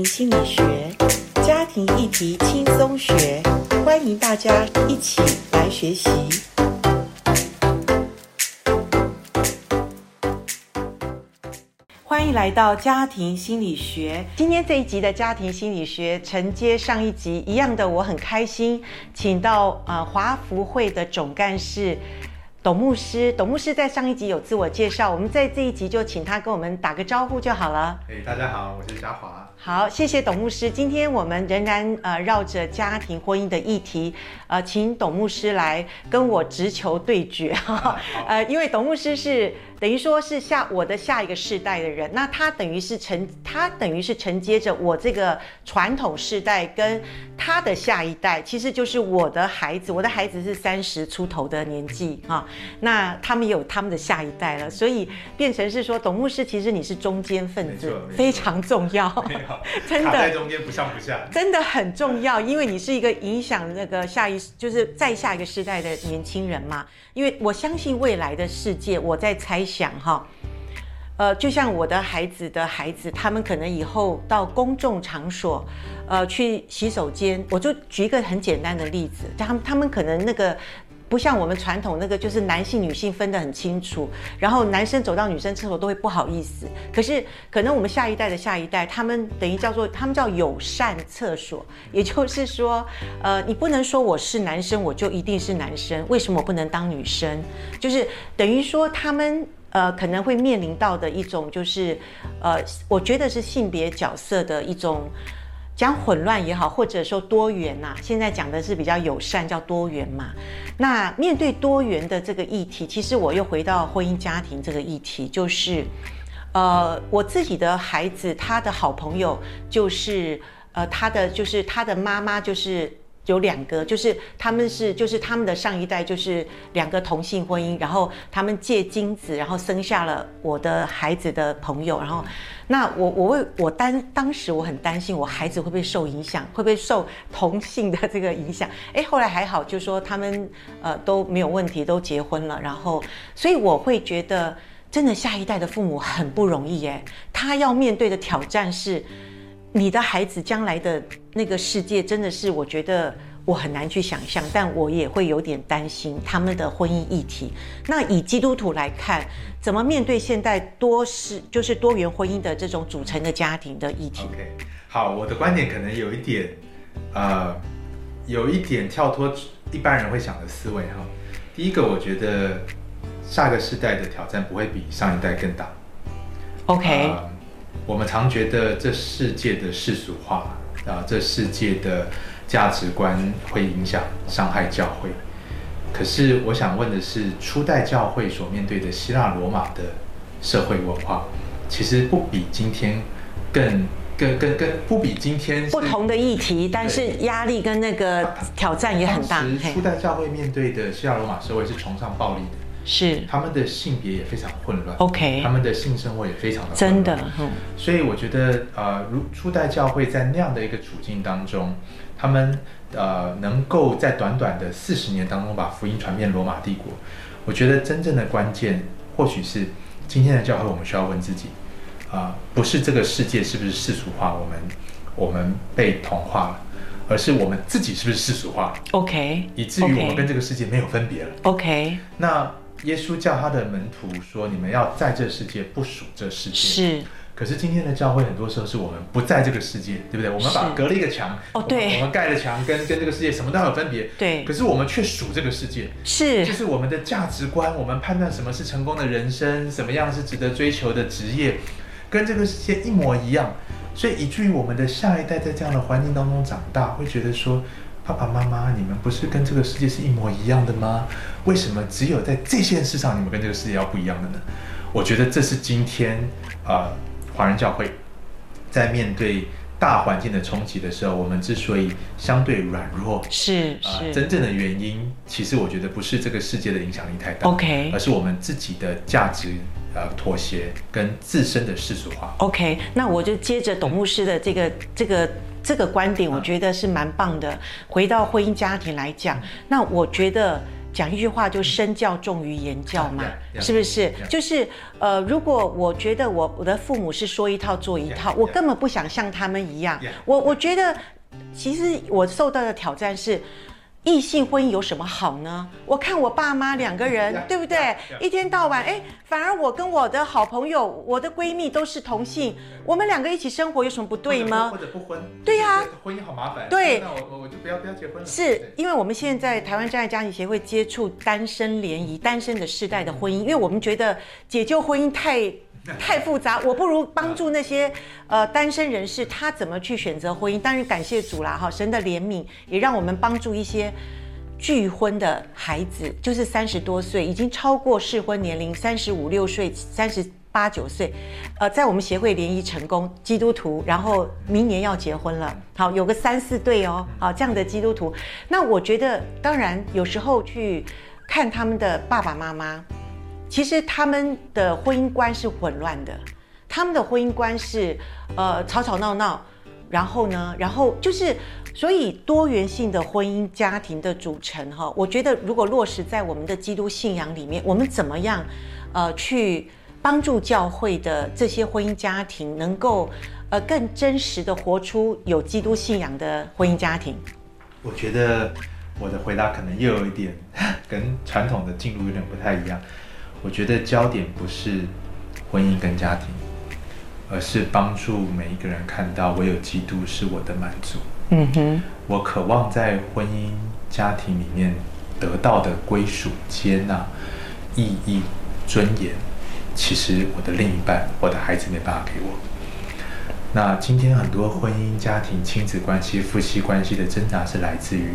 心理学，家庭议题轻松学，欢迎大家一起来学习。欢迎来到家庭心理学。今天这一集的家庭心理学承接上一集一样的，我很开心，请到呃华福会的总干事。董牧师，董牧师在上一集有自我介绍，我们在这一集就请他跟我们打个招呼就好了。哎，大家好，我是嘉华。好，谢谢董牧师。今天我们仍然呃绕着家庭婚姻的议题，呃，请董牧师来跟我直球对决 哈。呃，因为董牧师是。等于说是下我的下一个世代的人，那他等于是承他等于是承接着我这个传统世代跟他的下一代，其实就是我的孩子，我的孩子是三十出头的年纪啊，那他们也有他们的下一代了，所以变成是说董牧师其实你是中间分子，非常重要，真的，在中间不上不下，真的很重要，因为你是一个影响那个下一就是再下一个世代的年轻人嘛，因为我相信未来的世界，我在猜。想哈，呃，就像我的孩子的孩子，他们可能以后到公众场所，呃，去洗手间，我就举一个很简单的例子，他们他们可能那个不像我们传统那个，就是男性女性分得很清楚，然后男生走到女生厕所都会不好意思。可是可能我们下一代的下一代，他们等于叫做他们叫友善厕所，也就是说，呃，你不能说我是男生，我就一定是男生，为什么我不能当女生？就是等于说他们。呃，可能会面临到的一种就是，呃，我觉得是性别角色的一种讲混乱也好，或者说多元呐、啊。现在讲的是比较友善，叫多元嘛。那面对多元的这个议题，其实我又回到婚姻家庭这个议题，就是，呃，我自己的孩子，他的好朋友就是，呃，他的就是他的妈妈就是。有两个，就是他们是，就是他们的上一代就是两个同性婚姻，然后他们借精子，然后生下了我的孩子的朋友，然后，那我我为我担当时我很担心我孩子会不会受影响，会不会受同性的这个影响？哎，后来还好，就说他们呃都没有问题，都结婚了，然后，所以我会觉得真的下一代的父母很不容易耶，他要面对的挑战是。你的孩子将来的那个世界，真的是我觉得我很难去想象，但我也会有点担心他们的婚姻议题。那以基督徒来看，怎么面对现代多是就是多元婚姻的这种组成的家庭的议题？OK，好，我的观点可能有一点，呃，有一点跳脱一般人会想的思维哈。第一个，我觉得下个世代的挑战不会比上一代更大。OK。呃我们常觉得这世界的世俗化啊，这世界的价值观会影响、伤害教会。可是我想问的是，初代教会所面对的希腊罗马的社会文化，其实不比今天更、更、更、更不比今天不同的议题，但是压力跟那个挑战也很大。当时初代教会面对的希腊罗马社会是崇尚暴力的。是。他们的性别也非常混乱，OK，他们的性生活也非常的真的，嗯，所以我觉得，呃，如初代教会在那样的一个处境当中，他们呃能够在短短的四十年当中把福音传遍罗马帝国，我觉得真正的关键或许是今天的教会，我们需要问自己，啊、呃，不是这个世界是不是世俗化，我们我们被同化了，而是我们自己是不是世俗化，OK，以至于我们跟这个世界没有分别了，OK，那。耶稣叫他的门徒说：“你们要在这世界，不属这世界。”是。可是今天的教会很多时候是我们不在这个世界，对不对？我们把隔了一个墙。哦，对。我们盖了墙，跟跟这个世界什么都有分别。对。可是我们却属这个世界。是。就是我们的价值观，我们判断什么是成功的人生，什么样是值得追求的职业，跟这个世界一模一样。所以以至于我们的下一代在这样的环境当中长大，会觉得说。爸爸妈妈，你们不是跟这个世界是一模一样的吗？为什么只有在这件事上你们跟这个世界要不一样的呢？我觉得这是今天啊，呃，华人教会在面对大环境的冲击的时候，我们之所以相对软弱，是是，呃，真正的原因，其实我觉得不是这个世界的影响力太大，OK，而是我们自己的价值呃妥协跟自身的世俗化。OK，那我就接着董牧师的这个这个。这个观点我觉得是蛮棒的。回到婚姻家庭来讲，那我觉得讲一句话，就身教重于言教嘛，是不是.就是呃，如果我觉得我我的父母是说一套做一套.我根本不想像他们一样。我我觉得，其实我受到的挑战是。异性婚姻有什么好呢？我看我爸妈两个人，对不对？一天到晚，哎，反而我跟我的好朋友、我的闺蜜都是同性，我们两个一起生活有什么不对吗？或者不婚？对呀，婚姻好麻烦。对，那我我就不要不要结婚了。是因为我们现在台湾真爱家庭协会接触单身联谊、单身的世代的婚姻，因为我们觉得解救婚姻太。太复杂，我不如帮助那些呃单身人士，他怎么去选择婚姻？当然感谢主啦，哈，神的怜悯也让我们帮助一些拒婚的孩子，就是三十多岁已经超过适婚年龄，三十五六岁、三十八九岁，呃，在我们协会联谊成功，基督徒，然后明年要结婚了，好，有个三四对哦，好，这样的基督徒，那我觉得当然有时候去看他们的爸爸妈妈。其实他们的婚姻观是混乱的，他们的婚姻观是，呃，吵吵闹闹，然后呢，然后就是，所以多元性的婚姻家庭的组成，哈，我觉得如果落实在我们的基督信仰里面，我们怎么样，呃，去帮助教会的这些婚姻家庭，能够，呃，更真实的活出有基督信仰的婚姻家庭？我觉得我的回答可能又有一点跟传统的进入有点不太一样。我觉得焦点不是婚姻跟家庭，而是帮助每一个人看到，唯有基督是我的满足。嗯哼，我渴望在婚姻家庭里面得到的归属、接纳、意义、尊严，其实我的另一半、我的孩子没办法给我。那今天很多婚姻家庭、亲子关系、夫妻关系的挣扎，是来自于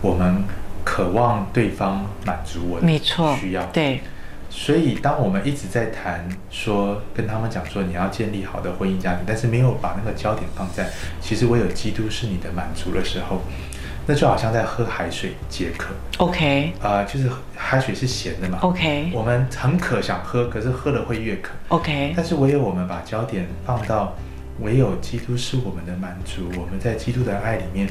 我们渴望对方满足我的需要。对。所以，当我们一直在谈说，跟他们讲说你要建立好的婚姻家庭，但是没有把那个焦点放在其实唯有基督是你的满足的时候，那就好像在喝海水解渴。OK，呃，就是海水是咸的嘛。OK，我们很渴想喝，可是喝了会越渴。OK，但是唯有我们把焦点放到唯有基督是我们的满足，我们在基督的爱里面。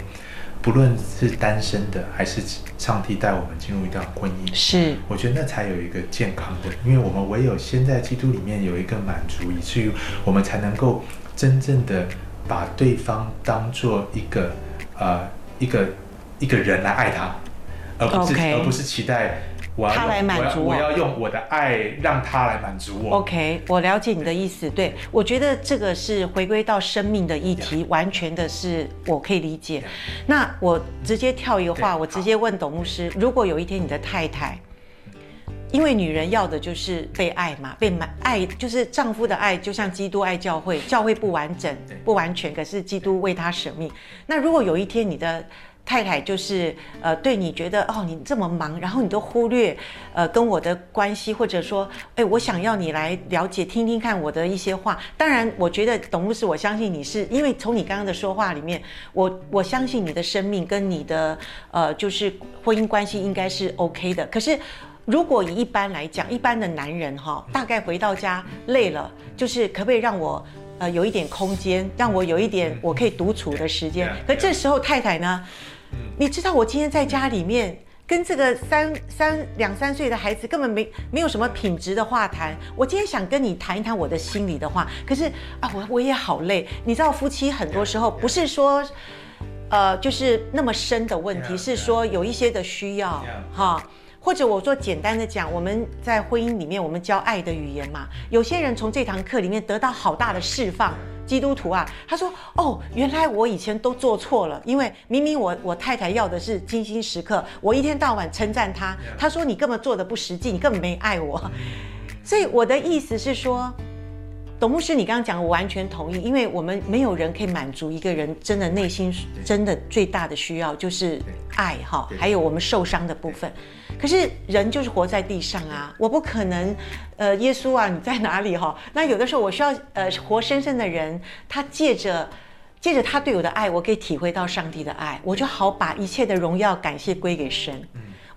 不论是单身的，还是上帝带我们进入一段婚姻，是，我觉得那才有一个健康的，因为我们唯有先在基督里面有一个满足，以至于我们才能够真正的把对方当做一个呃一个一个人来爱他，而不是.而不是期待。他来满足我，我要用我的爱让他来满足我。OK，我了解你的意思。对，我觉得这个是回归到生命的议题，完全的是我可以理解。那我直接跳一个话，我直接问董牧师：如果有一天你的太太，因为女人要的就是被爱嘛，被满爱，就是丈夫的爱，就像基督爱教会，教会不完整、不完全，可是基督为他舍命。那如果有一天你的太太就是呃，对你觉得哦，你这么忙，然后你都忽略呃跟我的关系，或者说，哎，我想要你来了解、听听看我的一些话。当然，我觉得董牧师，我相信你是因为从你刚刚的说话里面，我我相信你的生命跟你的呃就是婚姻关系应该是 OK 的。可是，如果以一般来讲，一般的男人哈，大概回到家累了，就是可不可以让我呃有一点空间，让我有一点我可以独处的时间？可这时候太太呢？你知道我今天在家里面跟这个三三两三岁的孩子根本没没有什么品质的话谈。我今天想跟你谈一谈我的心里的话，可是啊，我我也好累。你知道夫妻很多时候不是说，呃，就是那么深的问题，是说有一些的需要哈。或者我说简单的讲，我们在婚姻里面我们教爱的语言嘛，有些人从这堂课里面得到好大的释放。基督徒啊，他说：“哦，原来我以前都做错了，因为明明我我太太要的是精心时刻，我一天到晚称赞她，他说你根本做的不实际，你根本没爱我。所以我的意思是说，董牧师，你刚刚讲，我完全同意，因为我们没有人可以满足一个人真的内心真的最大的需要就是爱哈，还有我们受伤的部分。”可是人就是活在地上啊，我不可能，呃，耶稣啊，你在哪里哈？那有的时候我需要呃活生生的人，他借着借着他对我的爱，我可以体会到上帝的爱，我就好把一切的荣耀感谢归给神。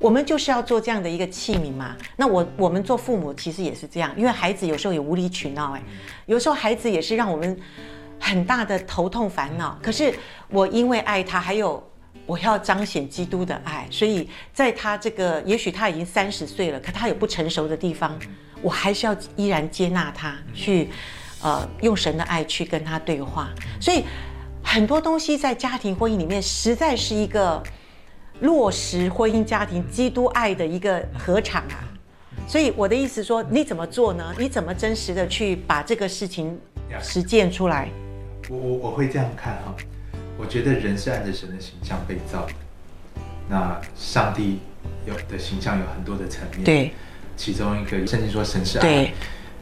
我们就是要做这样的一个器皿嘛。那我我们做父母其实也是这样，因为孩子有时候也无理取闹，哎，有时候孩子也是让我们很大的头痛烦恼。可是我因为爱他，还有。我要彰显基督的爱，所以在他这个，也许他已经三十岁了，可他有不成熟的地方，我还是要依然接纳他，去，呃，用神的爱去跟他对话。所以很多东西在家庭婚姻里面，实在是一个落实婚姻家庭基督爱的一个合场啊。所以我的意思说，你怎么做呢？你怎么真实的去把这个事情实践出来？我我我会这样看哈。我觉得人是按着神的形象被造的，那上帝有的形象有很多的层面，对，其中一个甚至说神是爱，对，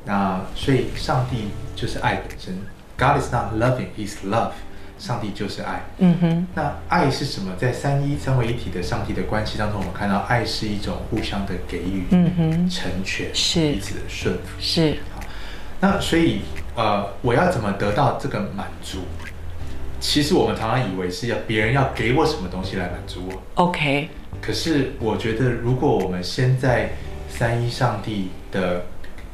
那所以上帝就是爱本身，God is not loving, He's love，上帝就是爱，嗯哼，那爱是什么？在三一三位一体的上帝的关系当中，我们看到爱是一种互相的给予，嗯哼，成全，是。彼此的顺服，是，好，那所以呃，我要怎么得到这个满足？其实我们常常以为是要别人要给我什么东西来满足我，OK。可是我觉得，如果我们先在三一上帝的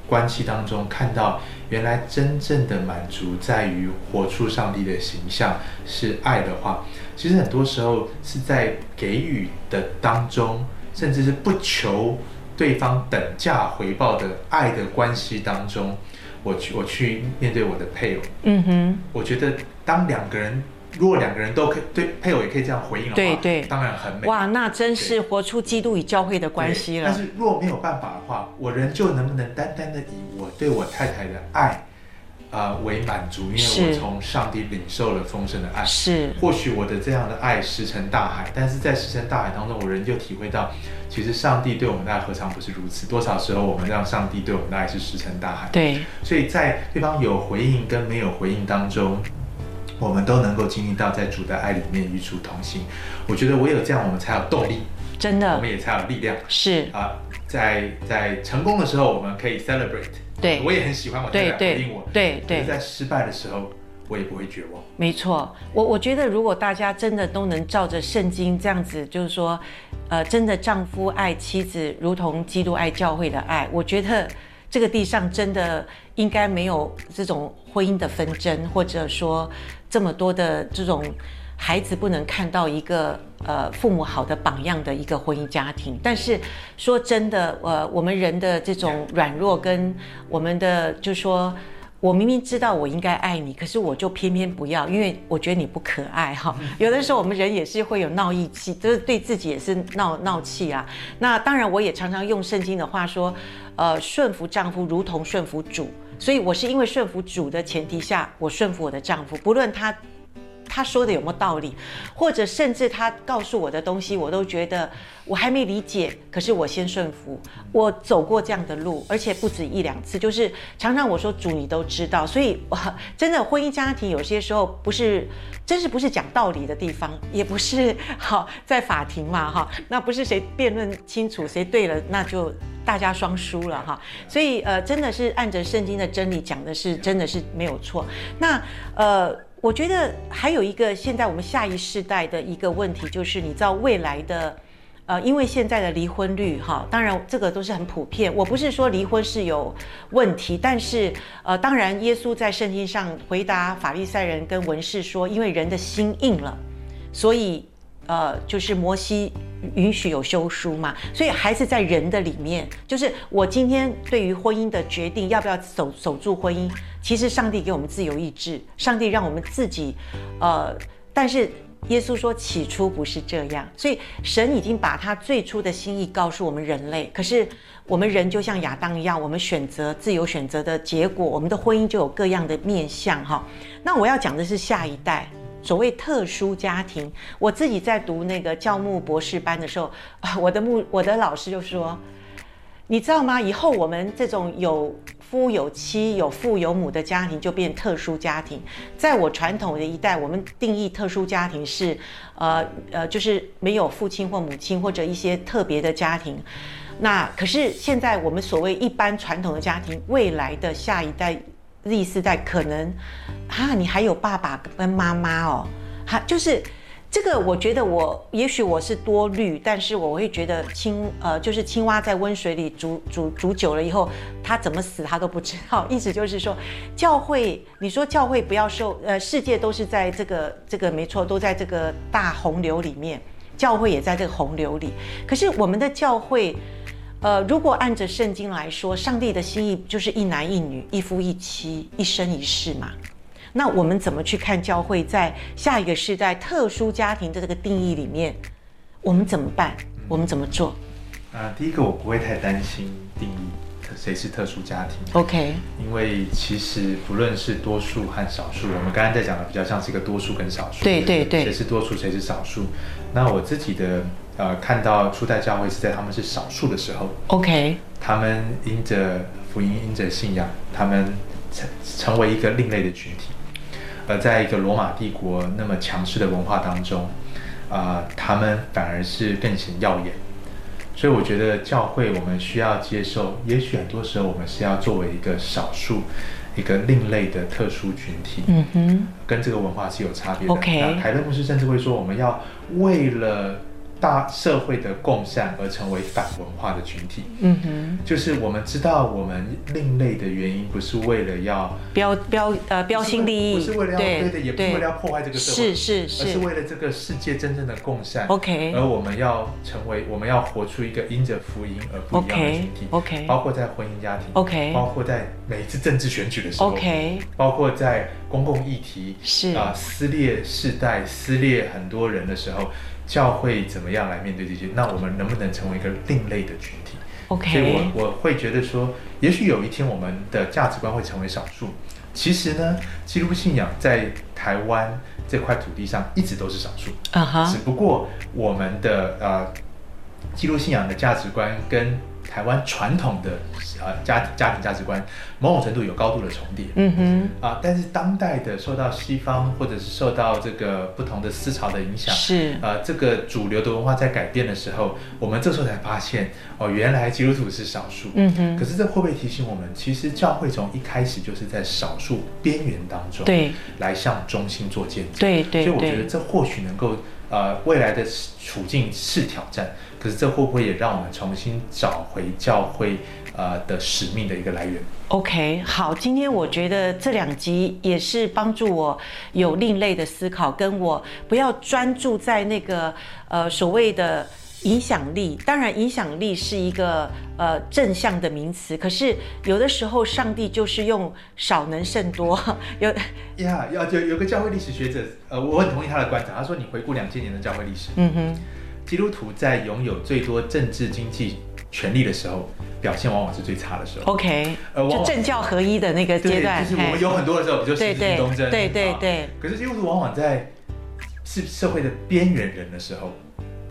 关系当中看到，原来真正的满足在于活出上帝的形象是爱的话，其实很多时候是在给予的当中，甚至是不求对方等价回报的爱的关系当中。我去，我去面对我的配偶。嗯哼，我觉得当两个人，如果两个人都可以对配偶也可以这样回应的话，对对，当然很美。哇，那真是活出基督与教会的关系了。但是若没有办法的话，我仍旧能不能单单的以我对我太太的爱？啊、呃，为满足，因为我从上帝领受了丰盛的爱。是，或许我的这样的爱石沉大海，但是在石沉大海当中，我仍旧体会到，其实上帝对我们的爱何尝不是如此？多少时候我们让上帝对我们的爱是石沉大海。对，所以在对方有回应跟没有回应当中，我们都能够经历到在主的爱里面与主同行。我觉得唯有这样，我们才有动力，真的，我们也才有力量。是啊，在在成功的时候，我们可以 celebrate。对，我也很喜欢我太太回应我。对对，在失败的时候，我也不会绝望。没错，我我觉得如果大家真的都能照着圣经这样子，就是说，呃，真的丈夫爱妻子如同基督爱教会的爱，我觉得这个地上真的应该没有这种婚姻的纷争，或者说这么多的这种。孩子不能看到一个呃父母好的榜样的一个婚姻家庭，但是说真的，呃，我们人的这种软弱跟我们的就说，我明明知道我应该爱你，可是我就偏偏不要，因为我觉得你不可爱哈。有的时候我们人也是会有闹意气，就是对自己也是闹闹气啊。那当然，我也常常用圣经的话说，呃，顺服丈夫如同顺服主，所以我是因为顺服主的前提下，我顺服我的丈夫，不论他。他说的有没有道理，或者甚至他告诉我的东西，我都觉得我还没理解。可是我先顺服，我走过这样的路，而且不止一两次，就是常常我说主你都知道。所以，我真的婚姻家庭有些时候不是，真是不是讲道理的地方，也不是好在法庭嘛哈，那不是谁辩论清楚谁对了，那就大家双输了哈。所以呃，真的是按着圣经的真理讲的是，真的是没有错。那呃。我觉得还有一个现在我们下一世代的一个问题，就是你知道未来的，呃，因为现在的离婚率哈，当然这个都是很普遍。我不是说离婚是有问题，但是呃，当然耶稣在圣经上回答法利赛人跟文士说，因为人的心硬了，所以。呃，就是摩西允许有休书嘛，所以还是在人的里面。就是我今天对于婚姻的决定，要不要守守住婚姻，其实上帝给我们自由意志，上帝让我们自己，呃，但是耶稣说起初不是这样，所以神已经把他最初的心意告诉我们人类。可是我们人就像亚当一样，我们选择自由选择的结果，我们的婚姻就有各样的面相哈。那我要讲的是下一代。所谓特殊家庭，我自己在读那个教牧博士班的时候，啊，我的牧我的老师就说，你知道吗？以后我们这种有夫有妻、有父有母的家庭就变特殊家庭。在我传统的一代，我们定义特殊家庭是，呃呃，就是没有父亲或母亲或者一些特别的家庭。那可是现在我们所谓一般传统的家庭，未来的下一代。Z 世代可能，啊，你还有爸爸跟妈妈哦，哈，就是这个我觉得我也许我是多虑，但是我会觉得青呃就是青蛙在温水里煮煮煮久了以后，它怎么死它都不知道。意思就是说，教会你说教会不要受呃世界都是在这个这个没错，都在这个大洪流里面，教会也在这个洪流里。可是我们的教会，呃，如果按着圣经来说，上帝的心意就是一男一女，一夫一妻，一生一世嘛。那我们怎么去看教会在下一个世代特殊家庭的这个定义里面，我们怎么办？我们怎么做？啊、呃，第一个我不会太担心定义谁是特殊家庭。OK，因为其实不论是多数和少数，我们刚刚在讲的比较像是一个多数跟少数。对对对，谁是多数，谁是少数？那我自己的呃看到初代教会是在他们是少数的时候。OK，他们因着福音，因着信仰，他们成成为一个另类的群体。而在一个罗马帝国那么强势的文化当中，啊、呃，他们反而是更显耀眼。所以我觉得教会我们需要接受，也许很多时候我们是要作为一个少数、一个另类的特殊群体。嗯哼，跟这个文化是有差别的。OK，凯勒牧师甚至会说，我们要为了。大社会的共善而成为反文化的群体，嗯哼，就是我们知道我们另类的原因不是为了要标标呃标新立异，不是为了要对的，也不是为了要破坏这个社会，是是是，而是为了这个世界真正的共善。OK，而我们要成为，我们要活出一个因着福音而不一样的群体。OK，包括在婚姻家庭，OK，包括在每一次政治选举的时候，OK，包括在公共议题是。啊撕裂世代、撕裂很多人的时候。教会怎么样来面对这些？那我们能不能成为一个另类的群体？OK，所以我我会觉得说，也许有一天我们的价值观会成为少数。其实呢，基督信仰在台湾这块土地上一直都是少数。啊哈，只不过我们的呃，基督信仰的价值观跟。台湾传统的呃家家庭价值观，某种程度有高度的重叠。嗯哼。啊，但是当代的受到西方或者是受到这个不同的思潮的影响，是呃这个主流的文化在改变的时候，我们这时候才发现哦，原来基督徒是少数。嗯哼。可是这会不会提醒我们，其实教会从一开始就是在少数边缘当中，对，来向中心做见证。对对。所以我觉得这或许能够呃未来的处境是挑战。可是这会不会也让我们重新找回教会呃的使命的一个来源？OK，好，今天我觉得这两集也是帮助我有另类的思考，跟我不要专注在那个呃所谓的影响力。当然，影响力是一个呃正向的名词，可是有的时候上帝就是用少能胜多。有 呀，要就有个教会历史学者，呃，我很同意他的观察。他说，你回顾两千年的教会历史，嗯哼。基督徒在拥有最多政治经济权力的时候，表现往往是最差的时候。OK，呃，就政教合一的那个阶段，就是我们有很多的时候，比如说十字军东征，对对对。可是基督徒往往在是社会的边缘人的时候，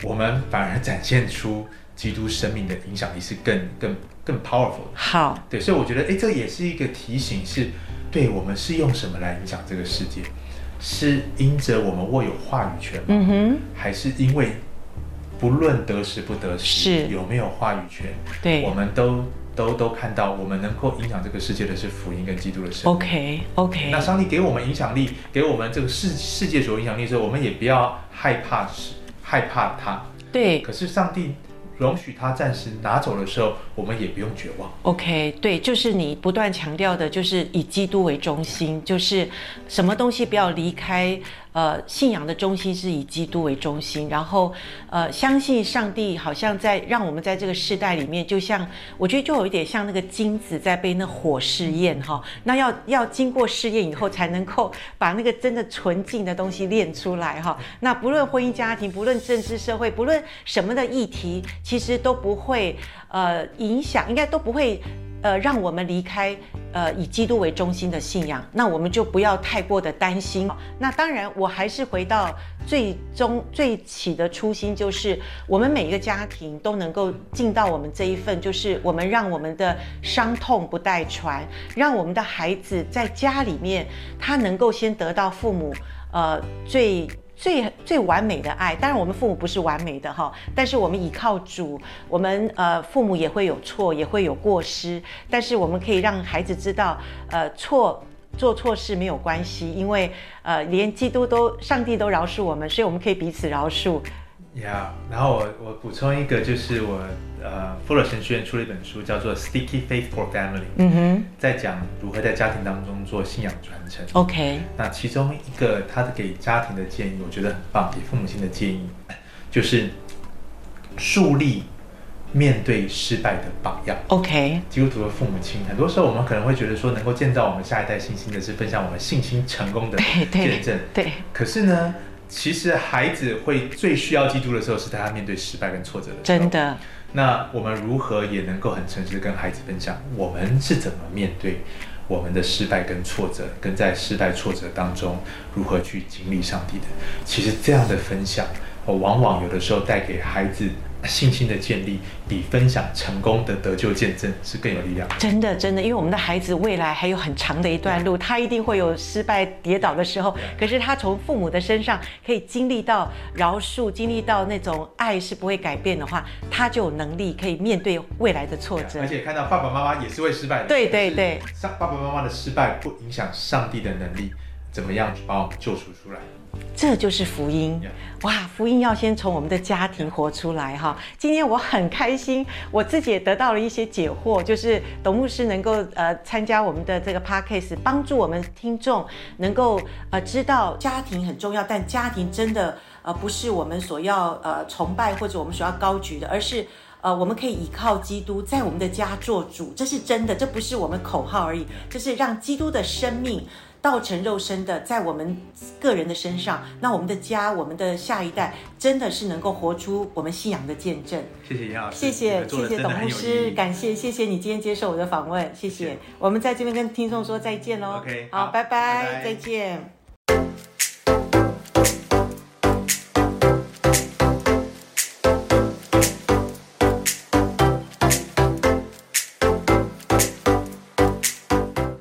我们反而展现出基督生命的影响力是更更更 powerful 的。好，对，所以我觉得，哎，这也是一个提醒是，是对我们是用什么来影响这个世界？是因着我们握有话语权吗？嗯哼，还是因为？不论得时不得时，有没有话语权，对，我们都都都看到，我们能够影响这个世界的是福音跟基督的生命。OK OK。那上帝给我们影响力，给我们这个世世界所有影响力的时候，我们也不要害怕，害怕他。对。可是上帝。容许他暂时拿走的时候，我们也不用绝望。OK，对，就是你不断强调的，就是以基督为中心，就是什么东西不要离开。呃，信仰的中心是以基督为中心，然后呃，相信上帝好像在让我们在这个世代里面，就像我觉得就有一点像那个金子在被那火试验哈。那要要经过试验以后，才能够把那个真的纯净的东西炼出来哈。那不论婚姻家庭，不论政治社会，不论什么的议题。其实都不会，呃，影响，应该都不会，呃，让我们离开，呃，以基督为中心的信仰。那我们就不要太过的担心。那当然，我还是回到最终最起的初心，就是我们每一个家庭都能够尽到我们这一份，就是我们让我们的伤痛不代传，让我们的孩子在家里面，他能够先得到父母，呃，最。最最完美的爱，当然我们父母不是完美的哈，但是我们倚靠主，我们呃父母也会有错，也会有过失，但是我们可以让孩子知道，呃错做错事没有关系，因为呃，连基督都、上帝都饶恕我们，所以我们可以彼此饶恕。呀、yeah，然后我我补充一个，就是我呃，富勒神学院出了一本书，叫做《Sticky Faith for Family》，嗯哼，在讲如何在家庭当中做信仰传承。OK，那其中一个他给家庭的建议，我觉得很棒，给父母亲的建议，就是树立面对失败的榜样。OK，基督徒的父母亲，很多时候我们可能会觉得说，能够建造我们下一代信心的是分享我们信心成功的见证。对，对，对，可是呢？其实孩子会最需要基督的时候，是在他面对失败跟挫折的时候。真的。那我们如何也能够很诚实跟孩子分享，我们是怎么面对我们的失败跟挫折，跟在失败挫折当中如何去经历上帝的？其实这样的分享，我往往有的时候带给孩子。信心的建立比分享成功的得救见证是更有力量。真的，真的，因为我们的孩子未来还有很长的一段路，他一定会有失败跌倒的时候。可是他从父母的身上可以经历到饶恕，经历到那种爱是不会改变的话，他就有能力可以面对未来的挫折。而且看到爸爸妈妈也是会失败的。对对对，上爸爸妈妈的失败不影响上帝的能力，怎么样去把我们救赎出来？这就是福音哇！福音要先从我们的家庭活出来哈。今天我很开心，我自己也得到了一些解惑，就是董牧师能够呃参加我们的这个 podcast，帮助我们听众能够呃知道家庭很重要，但家庭真的呃不是我们所要呃崇拜或者我们所要高举的，而是呃我们可以依靠基督在我们的家做主，这是真的，这不是我们口号而已，这是让基督的生命。道成肉身的，在我们个人的身上，那我们的家，我们的下一代，真的是能够活出我们信仰的见证。谢谢杨老师，谢谢谢谢董牧师，感谢谢谢你今天接受我的访问，谢谢。谢谢我们在这边跟听众说再见喽。OK，好，拜拜，拜拜，再见。